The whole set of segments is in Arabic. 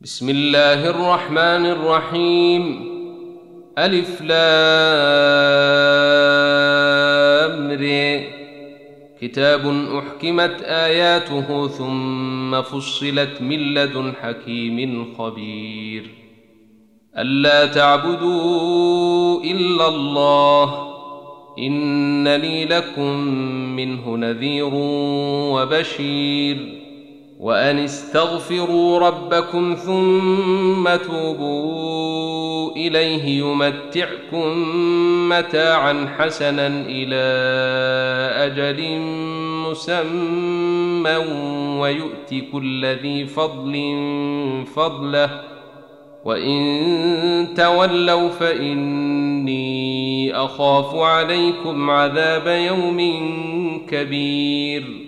بسم الله الرحمن الرحيم ألف لام ر كتاب أحكمت آياته ثم فصلت من لدن حكيم خبير ألا تعبدوا إلا الله إنني لكم منه نذير وبشير وأن استغفروا ربكم ثم توبوا إليه يمتعكم متاعا حسنا إلى أجل مسمى ويؤت كل ذي فضل فضله. وإن تولوا فإني أخاف عليكم عذاب يوم كبير.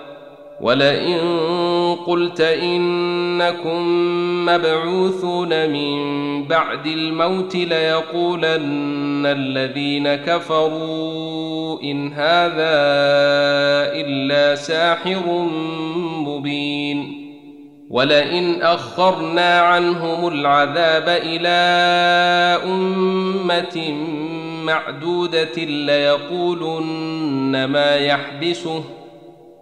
ولئن قلت إنكم مبعوثون من بعد الموت ليقولن الذين كفروا إن هذا إلا ساحر مبين. ولئن أخرنا عنهم العذاب إلى أمة معدودة ليقولن ما يحبسه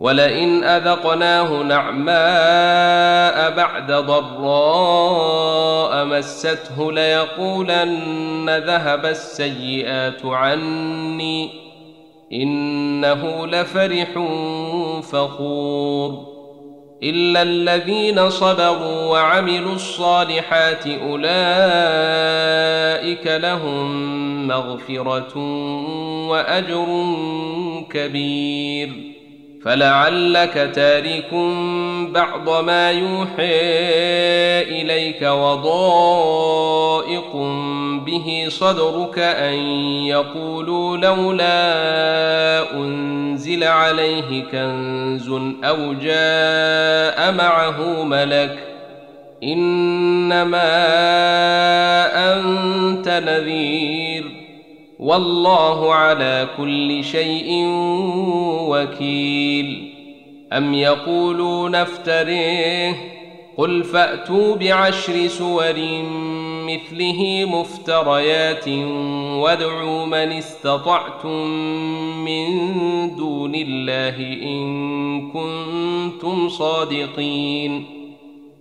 ولئن أذقناه نعماء بعد ضراء مسته ليقولن ذهب السيئات عني إنه لفرح فخور إلا الذين صبروا وعملوا الصالحات أولئك لهم مغفرة وأجر كبير فلعلك تارك بعض ما يوحي اليك وضائق به صدرك ان يقولوا لولا انزل عليه كنز أو جاء معه ملك انما انت نذير والله على كل شيء وكيل. أم يقولون افتريه قل فأتوا بعشر سور مثله مفتريات وادعوا من استطعتم من دون الله إن كنتم صادقين.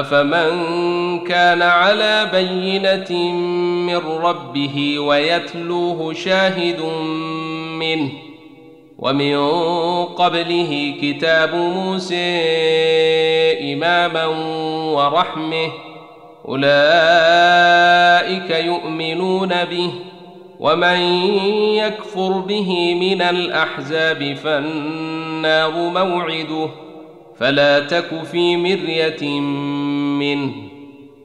أفمن كان على بينة من ربه ويتلوه شاهد منه ومن قبله كتاب موسى إماما ورحمه أولئك يؤمنون به ومن يكفر به من الأحزاب فالنار موعده فلا تك في مرية منه.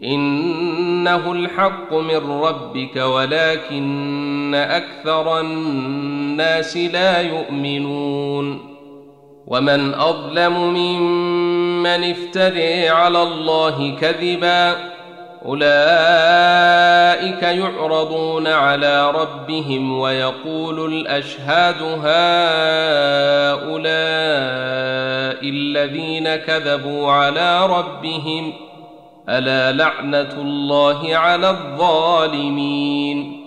إنه الحق من ربك ولكن أكثر الناس لا يؤمنون. ومن أظلم ممن افتري على الله كذبا أولئك يعرضون على ربهم ويقول الأشهاد هؤلاء الذين كذبوا على ربهم ألا لعنة الله على الظالمين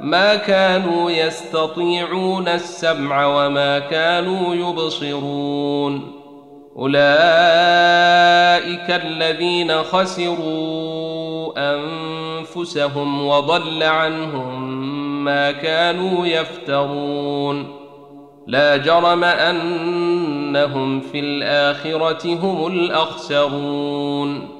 ما كانوا يستطيعون السمع وما كانوا يبصرون. أولئك الذين خسروا أنفسهم وضل عنهم ما كانوا يفترون. لا جرم أنهم في الآخرة هم الأخسرون.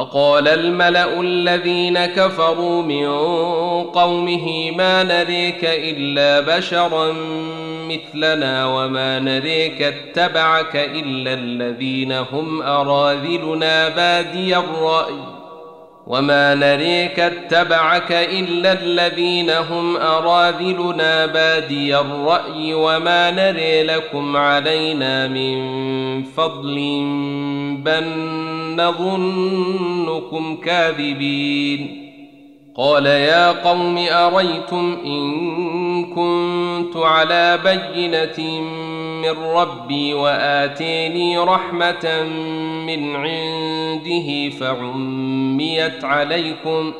فقال الملأ الذين كفروا من قومه ما نريك إلا بشرا مثلنا وما نريك اتبعك إلا الذين هم أراذلنا بادي الرأي. وما نريك اتبعك الا الذين هم اراذلنا بادي الراي وما نري لكم علينا من فضل بل نظنكم كاذبين قال يا قوم أريتم إن كنت على بينة من ربي وآتيني رحمة من عنده فعميت عليكم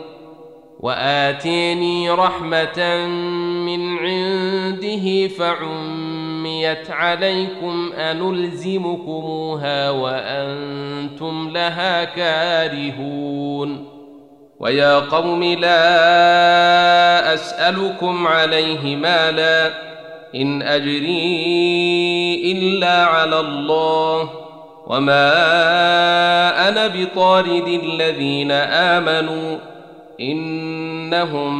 وآتيني رحمة من عنده فعميت عليكم أنلزمكموها وأنتم لها كارهون ويا قوم لا أسألكم عليه مالا إن أجري إلا على الله وما أنا بطارد الذين آمنوا إنهم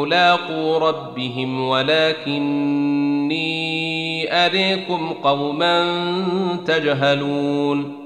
ملاقو ربهم ولكني أريكم قوما تجهلون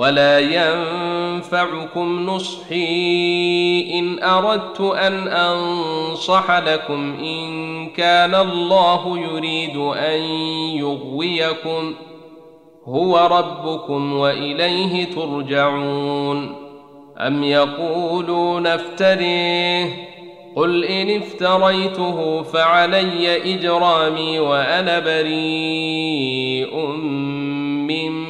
ولا ينفعكم نصحي ان اردت ان انصح لكم ان كان الله يريد ان يغويكم هو ربكم واليه ترجعون أم يقولون افتريه قل إن افتريته فعلي إجرامي وأنا بريء مما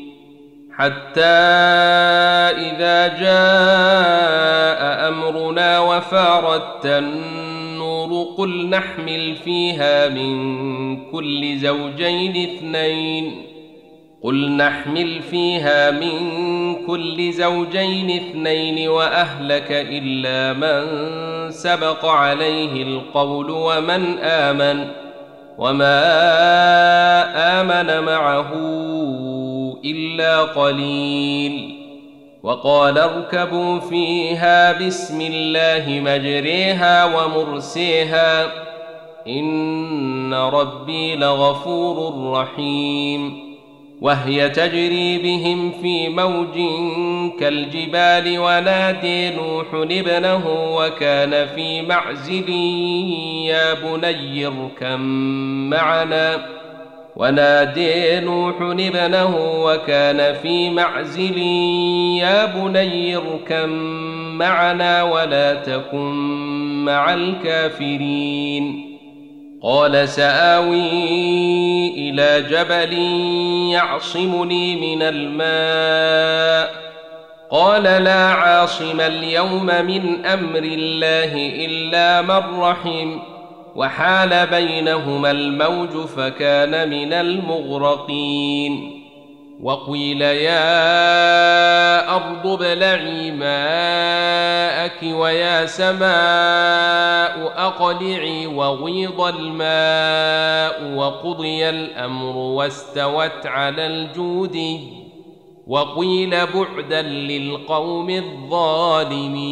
حتى إذا جاء أمرنا وفارت النور قل نحمل فيها من كل زوجين اثنين قل نحمل فيها من كل زوجين اثنين وأهلك إلا من سبق عليه القول ومن آمن وما آمن معه إلا قليل. وقال اركبوا فيها بسم الله مجريها ومرسيها. إن ربي لغفور رحيم. وهي تجري بهم في موج كالجبال ونادي نوح ابنه وكان في معزل. يا بني اركم معنا. ونادي نوح ابنه وكان في معزل يا بني اركم معنا ولا تكن مع الكافرين. قال سآوي إلى جبل يعصمني من الماء. قال لا عاصم اليوم من أمر الله إلا من رحم. وحال بينهما الموج فكان من المغرقين. وقيل يا أرض ابلعي ماءك ويا سماء أقلعي وغيض الماء وقضي الأمر واستوت على الجود. وقيل بعدا للقوم الظالمين.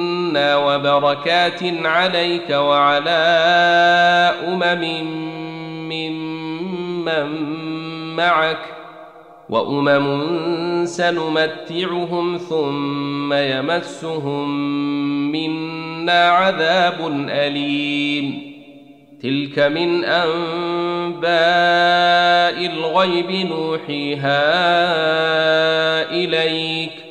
وبركات عليك وعلى امم من من معك وامم سنمتعهم ثم يمسهم منا عذاب اليم تلك من انباء الغيب نوحيها اليك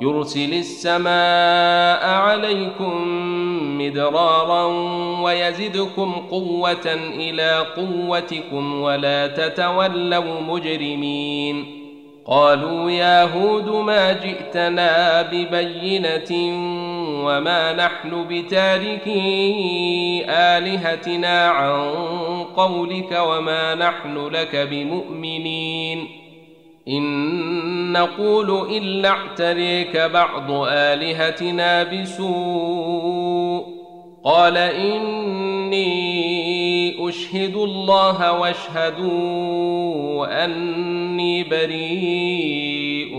يرسل السماء عليكم مدرارا ويزدكم قوة إلى قوتكم ولا تتولوا مجرمين. قالوا يا هود ما جئتنا ببينة وما نحن بتاركي آلهتنا عن قولك وما نحن لك بمؤمنين. إن نقول إلا اعتريك بعض آلهتنا بسوء. قال إني أشهد الله واشهدوا أني بريء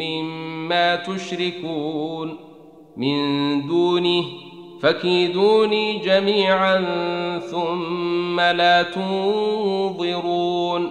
مما تشركون. من دونه فكيدوني جميعا ثم لا تنظرون.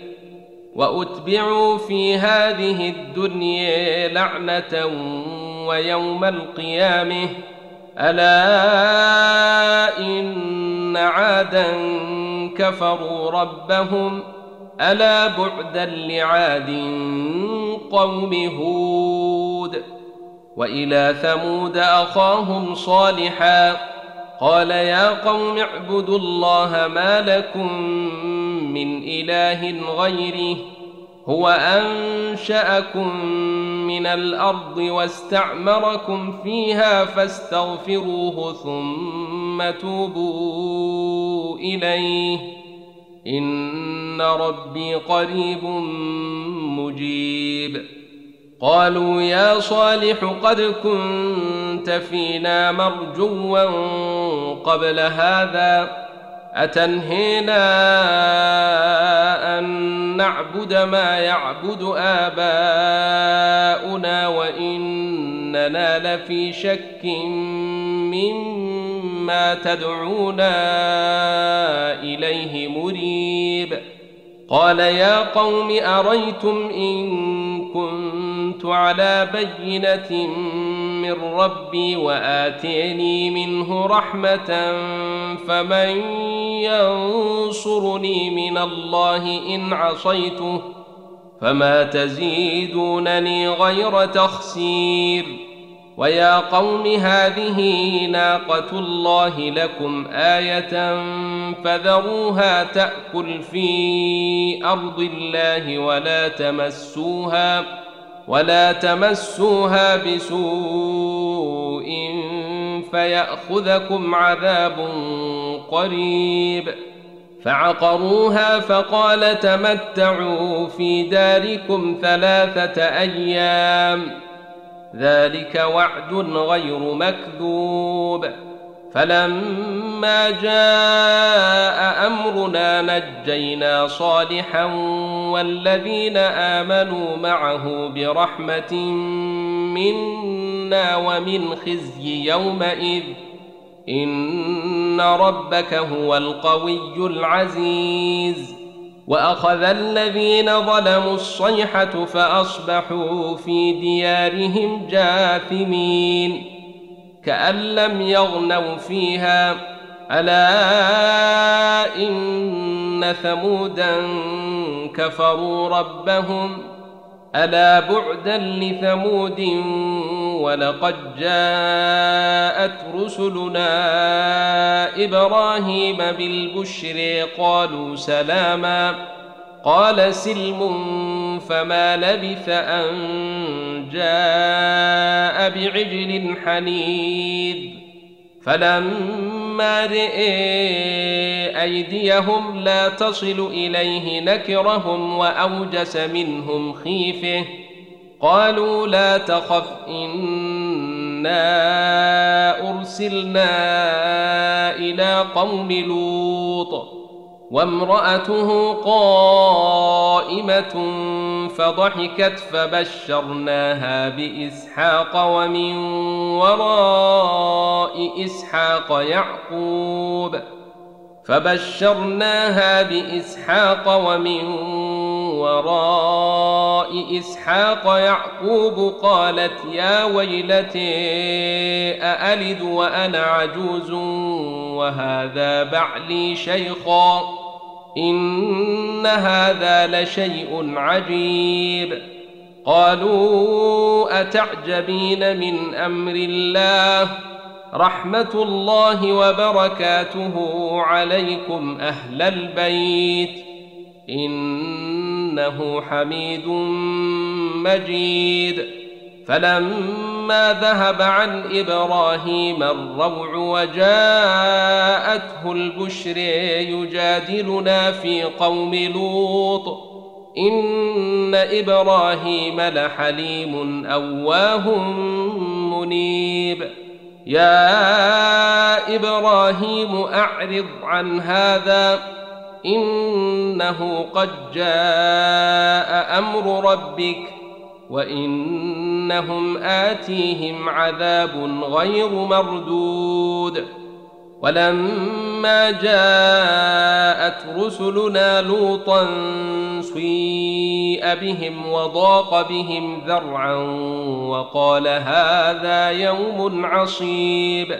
وأتبعوا في هذه الدنيا لعنة ويوم القيامة. ألا إن عادا كفروا ربهم. ألا بعدا لعاد قوم هود. وإلى ثمود أخاهم صالحا. قال يا قوم اعبدوا الله ما لكم من إله غيره هو أنشأكم من الأرض واستعمركم فيها فاستغفروه ثم توبوا إليه. إن ربي قريب مجيب. قالوا يا صالح قد كنت فينا مرجوا قبل هذا أتنهينا أن نعبد ما يعبد آباؤنا وإننا لفي شك مما تدعونا إليه مريب. قال يا قوم أريتم إن كنت على بينة من ربي وآتيني منه رحمة فمن ينصرني من الله إن عصيته فما تزيدونني غير تخسير ويا قوم هذه ناقة الله لكم آية فذروها تأكل في أرض الله ولا تمسوها ولا تمسوها بسوء فيأخذكم عذاب قريب. فعقروها فقال تمتعوا في داركم ثلاثة أيام. ذلك وعد غير مكذوب. فلما جاء أمرنا نجينا صالحا والذين آمنوا معه برحمة منا ومن خزي يومئذ. إن ربك هو القوي العزيز. وأخذ الذين ظلموا الصيحة فأصبحوا في ديارهم جاثمين. كأن لم يغنوا فيها. ألا إن ثمودا كفروا ربهم. ألا بعدا لثمود ولقد جاءت رسلنا إبراهيم بالبشر قالوا سلاما. قال سلم فما لبث أن جاء بعجل حنيذ. فلما رئي أيديهم لا تصل إليه نكرهم وأوجس منهم خيفه. قالوا لا تخف إنا أرسلنا إلى قوم لوط. وامرأته قائمة فضحكت فبشرناها بإسحاق ومن وراء إسحاق يعقوب فبشرناها بإسحاق ومن وراء إسحاق يعقوب قالت يا ويلتي أألد وأنا عجوز وهذا بعلي شيخا إن هذا لشيء عجيب. قالوا أتعجبين من أمر الله؟ رحمة الله وبركاته عليكم أهل البيت. إنه حميد مجيد. فلما ذهب عن إبراهيم الروع وجاءته البشر يجادلنا في قوم لوط. إن إبراهيم لحليم أواه منيب. يا إبراهيم أعرض عن هذا. إنه قد جاء أمر ربك وإنهم آتيهم عذاب غير مردود. ولما جاءت رسلنا لوطا سيء بهم وضاق بهم ذرعا وقال هذا يوم عصيب.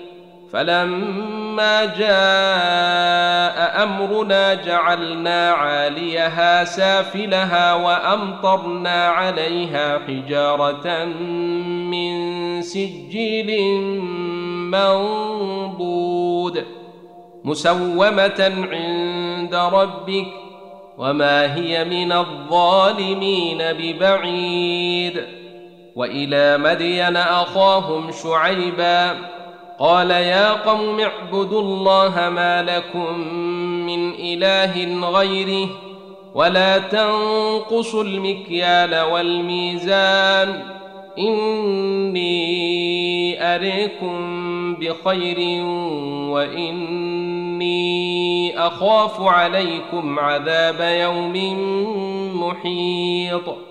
فلما جاء أمرنا جعلنا عاليها سافلها وأمطرنا عليها حجارة من سجيل منضود مسومة عند ربك وما هي من الظالمين ببعيد وإلى مدين أخاهم شعيبا قال يا قوم اعبدوا الله ما لكم من إله غيره ولا تنقصوا المكيال والميزان إني أريكم بخير وإني أخاف عليكم عذاب يوم محيط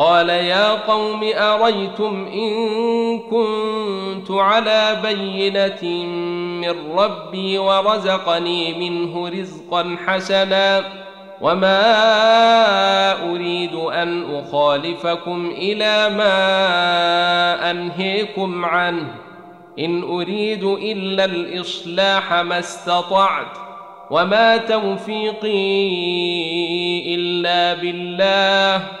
قال يا قوم أريتم إن كنت على بينة من ربي ورزقني منه رزقا حسنا وما أريد أن أخالفكم إلى ما أنهيكم عنه إن أريد إلا الإصلاح ما استطعت وما توفيقي إلا بالله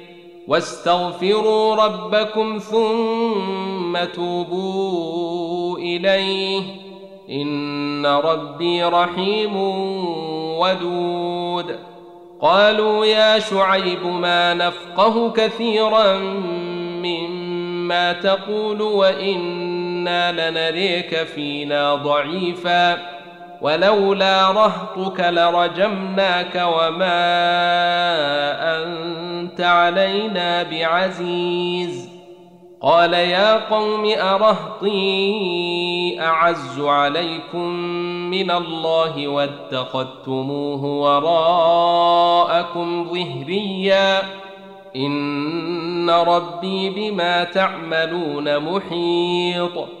واستغفروا ربكم ثم توبوا إليه. إن ربي رحيم ودود. قالوا يا شعيب ما نفقه كثيرا مما تقول وإنا لنريك فينا ضعيفا. ولولا رهطك لرجمناك وما أنت علينا بعزيز. قال يا قوم أرهطي أعز عليكم من الله واتخذتموه وراءكم ظهريا. إن ربي بما تعملون محيط.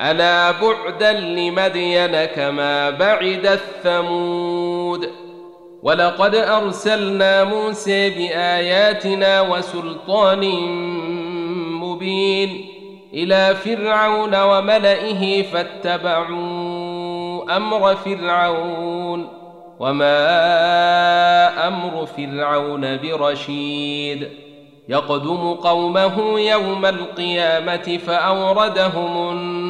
ألا بعدا لمدين كما بعد الثمود؟ ولقد أرسلنا موسى بآياتنا وسلطان مبين إلى فرعون وملئه فاتبعوا أمر فرعون وما أمر فرعون برشيد. يقدم قومه يوم القيامة فأوردهم النار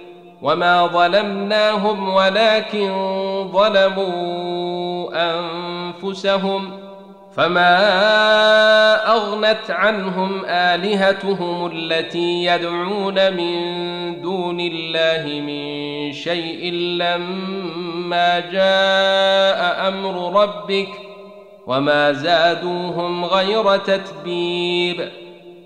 وما ظلمناهم ولكن ظلموا انفسهم فما اغنت عنهم الهتهم التي يدعون من دون الله من شيء لما جاء أمر ربك وما زادوهم غير تتبيب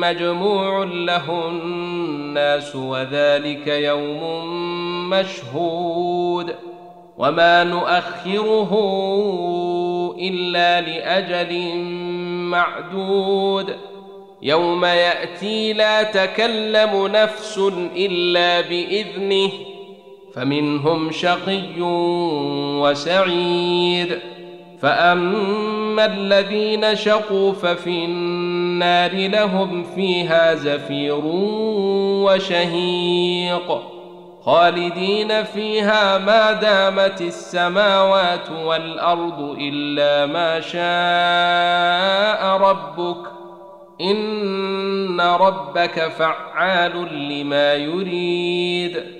مجموع له الناس وذلك يوم مشهود. وما نؤخره إلا لأجل معدود. يوم يأتي لا تكلم نفس إلا بإذنه فمنهم شقي وسعيد. فأما الذين شقوا ففي النار لهم فيها زفير وشهيق خالدين فيها ما دامت السماوات والأرض إلا ما شاء ربك إن ربك فعال لما يريد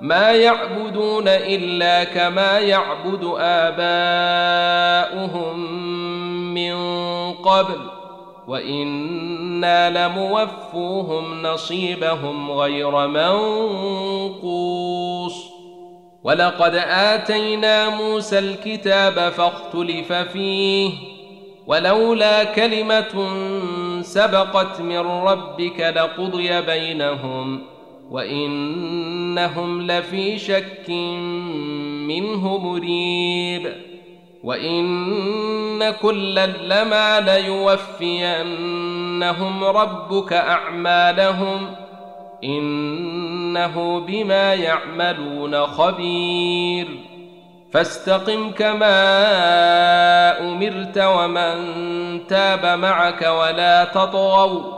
ما يعبدون إلا كما يعبد آباؤهم من قبل وإنا لموفوهم نصيبهم غير منقوص. ولقد آتينا موسى الكتاب فاختلف فيه ولولا كلمة سبقت من ربك لقضي بينهم. وإنهم لفي شك منه مريب وإن كلا لما ليوفينهم ربك أعمالهم إنه بما يعملون خبير فاستقم كما أمرت ومن تاب معك ولا تطغوا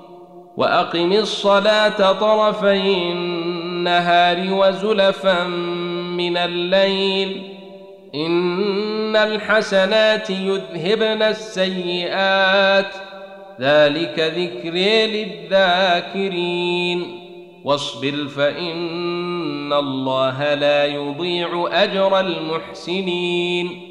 وأقم الصلاة طرفي النهار وزلفا من الليل. إن الحسنات يذهبن السيئات. ذلك ذكر للذاكرين. واصبر فإن الله لا يضيع أجر المحسنين.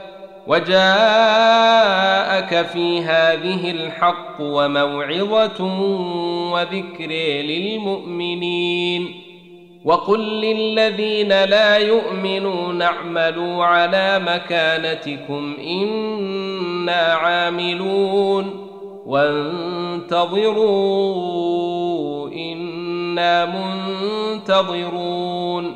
وجاءك في هذه الحق وموعظة وذكر للمؤمنين. وقل للذين لا يؤمنون اعملوا على مكانتكم إنا عاملون. وانتظروا إنا منتظرون.